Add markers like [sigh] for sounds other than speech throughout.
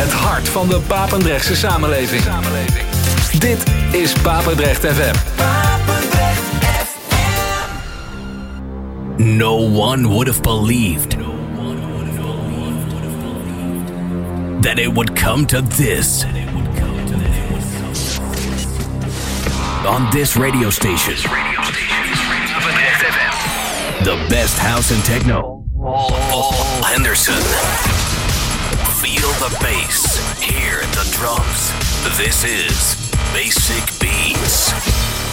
Het hart van de Papendrechtse samenleving. Dit is Papendrecht FM. Papendrecht FM. No one would have believed that it would come to this. On this radio station. The best house and techno. All Henderson. Feel the bass. Hear the drums. This is Basic Beats.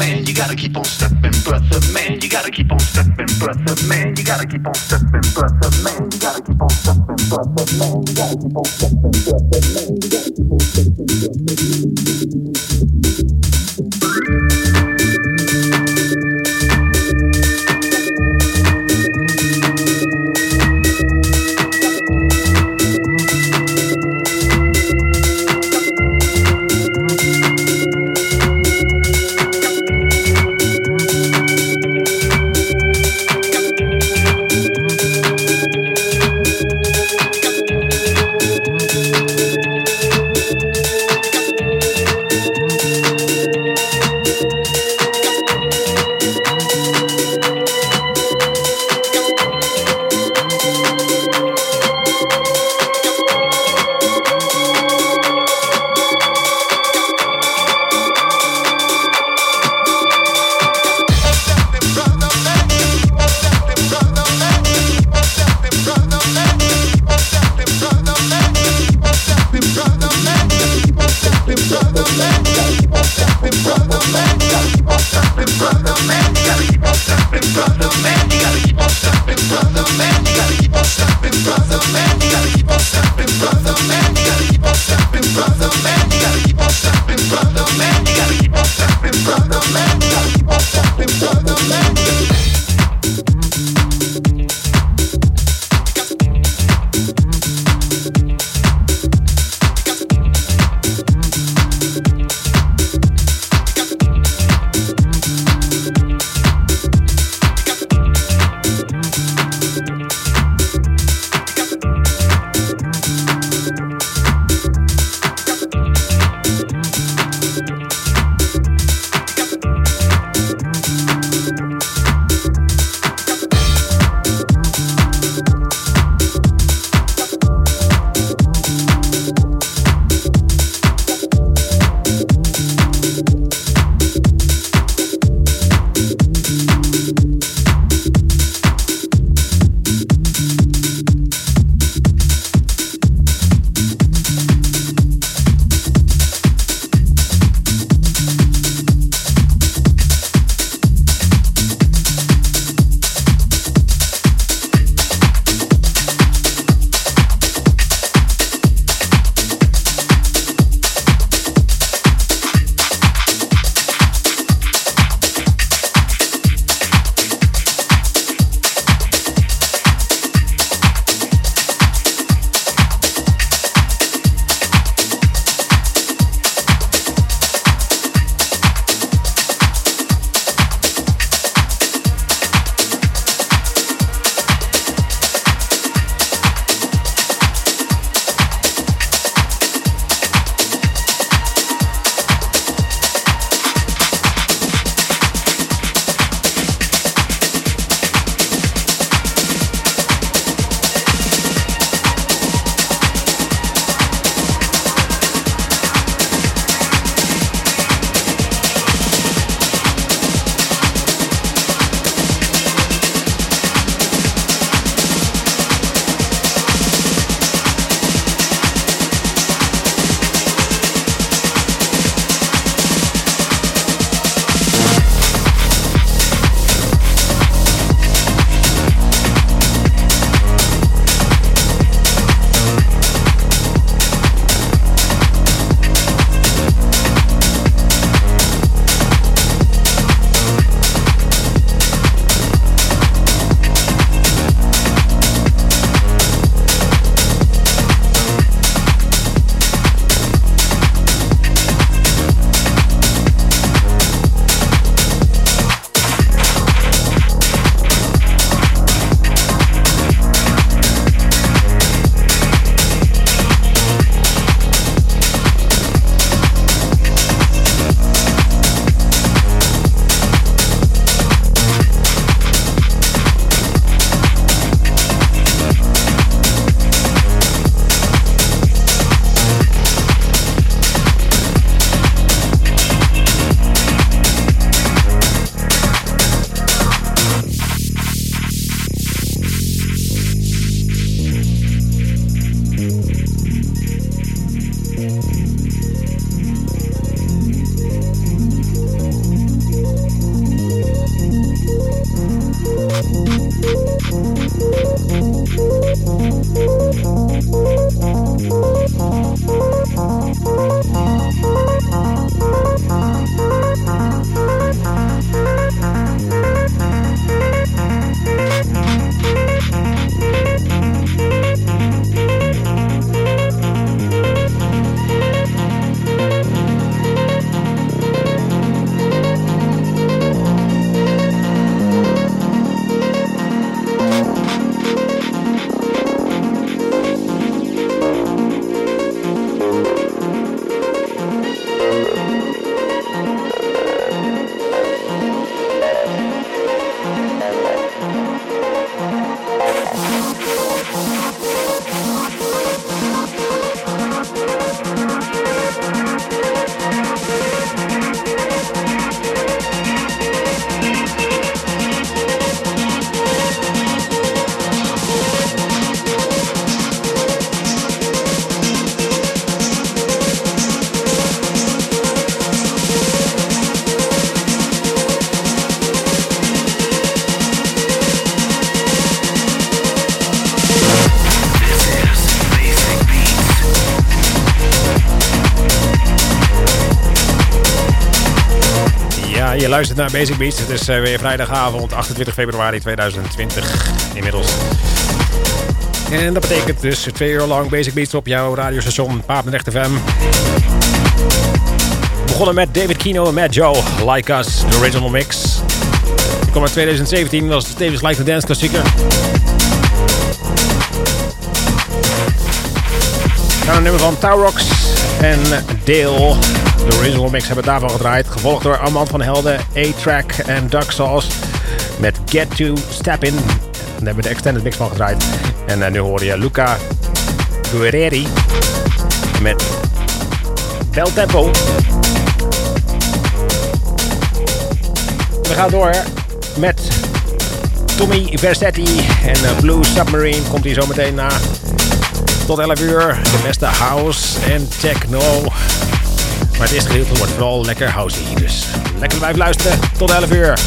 man, you gotta keep on stepping, Brother, man, you gotta keep on stepping, Brother, man, you gotta keep on stepping, Brother, man, you gotta keep on stepping, Brother, man, you gotta keep on stepping, Brother, man, you gotta keep on stepping, breath man. Luistert naar Basic Beats. Het is uh, weer vrijdagavond, 28 februari 2020 inmiddels. En dat betekent dus twee uur lang Basic Beats op jouw radiostation Papendrecht FM. We begonnen met David Kino en Matt Joe, Like Us, de original mix. Die kwam uit 2017, was tevens Like the Dance klassieker. gaan een nummer van Taurox en Dale. De original mix hebben daarvan gedraaid. Gevolgd door Armand van Helden, A-Track en Duck Sauce. Met Get To Step In. Daar hebben we de extended mix van gedraaid. En uh, nu hoor je Luca Guerreri met Bel Tempo. We gaan door met Tommy Versetti en uh, Blue Submarine. Komt hier zo meteen na. Tot 11 uur. De beste house en techno. Maar het eerste gedeelte wordt vooral lekker housey. Dus lekker blijven luisteren. Tot 11 uur.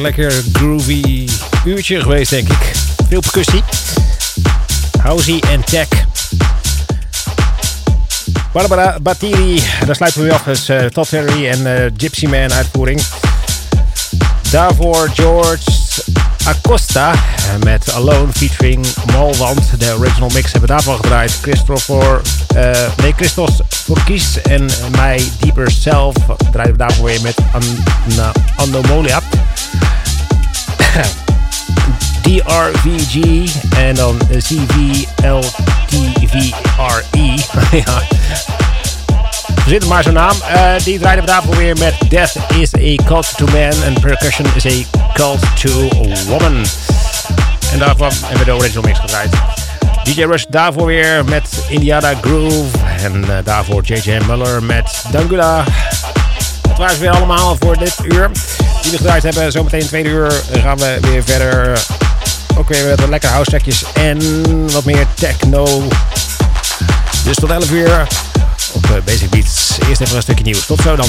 Lekker, groovy uurtje geweest, denk ik. Veel percussie. Housey en tech. Barbara Batiri, daar sluiten we af. Dus uh, Todd Terry en uh, Gypsy Man uitvoering. Daarvoor George Acosta met Alone featuring Malwand. De original mix hebben daarvan gedraaid. Christopher, uh, nee, Christos Forkies en mij Deeper Self draaien we daarvoor weer met An. DRVG [coughs] en dan CVLTVRE. [laughs] ja. Er maar zo'n naam. Uh, die draaiden we daarvoor weer met Death is a Cult to Man en Percussion is a Cult to Woman. En daarvan hebben we de original mix gedraaid. DJ Rush daarvoor weer met Indiana Groove. En uh, daarvoor JJ Muller met Dangula. Dat waren ze weer allemaal voor dit uur. Die we gedraaid hebben. Zometeen tweede uur gaan we weer verder. Ook weer met lekkere house en wat meer techno. Dus tot 11 uur op Basic Beats. Eerst even een stukje nieuws. Tot zo dan.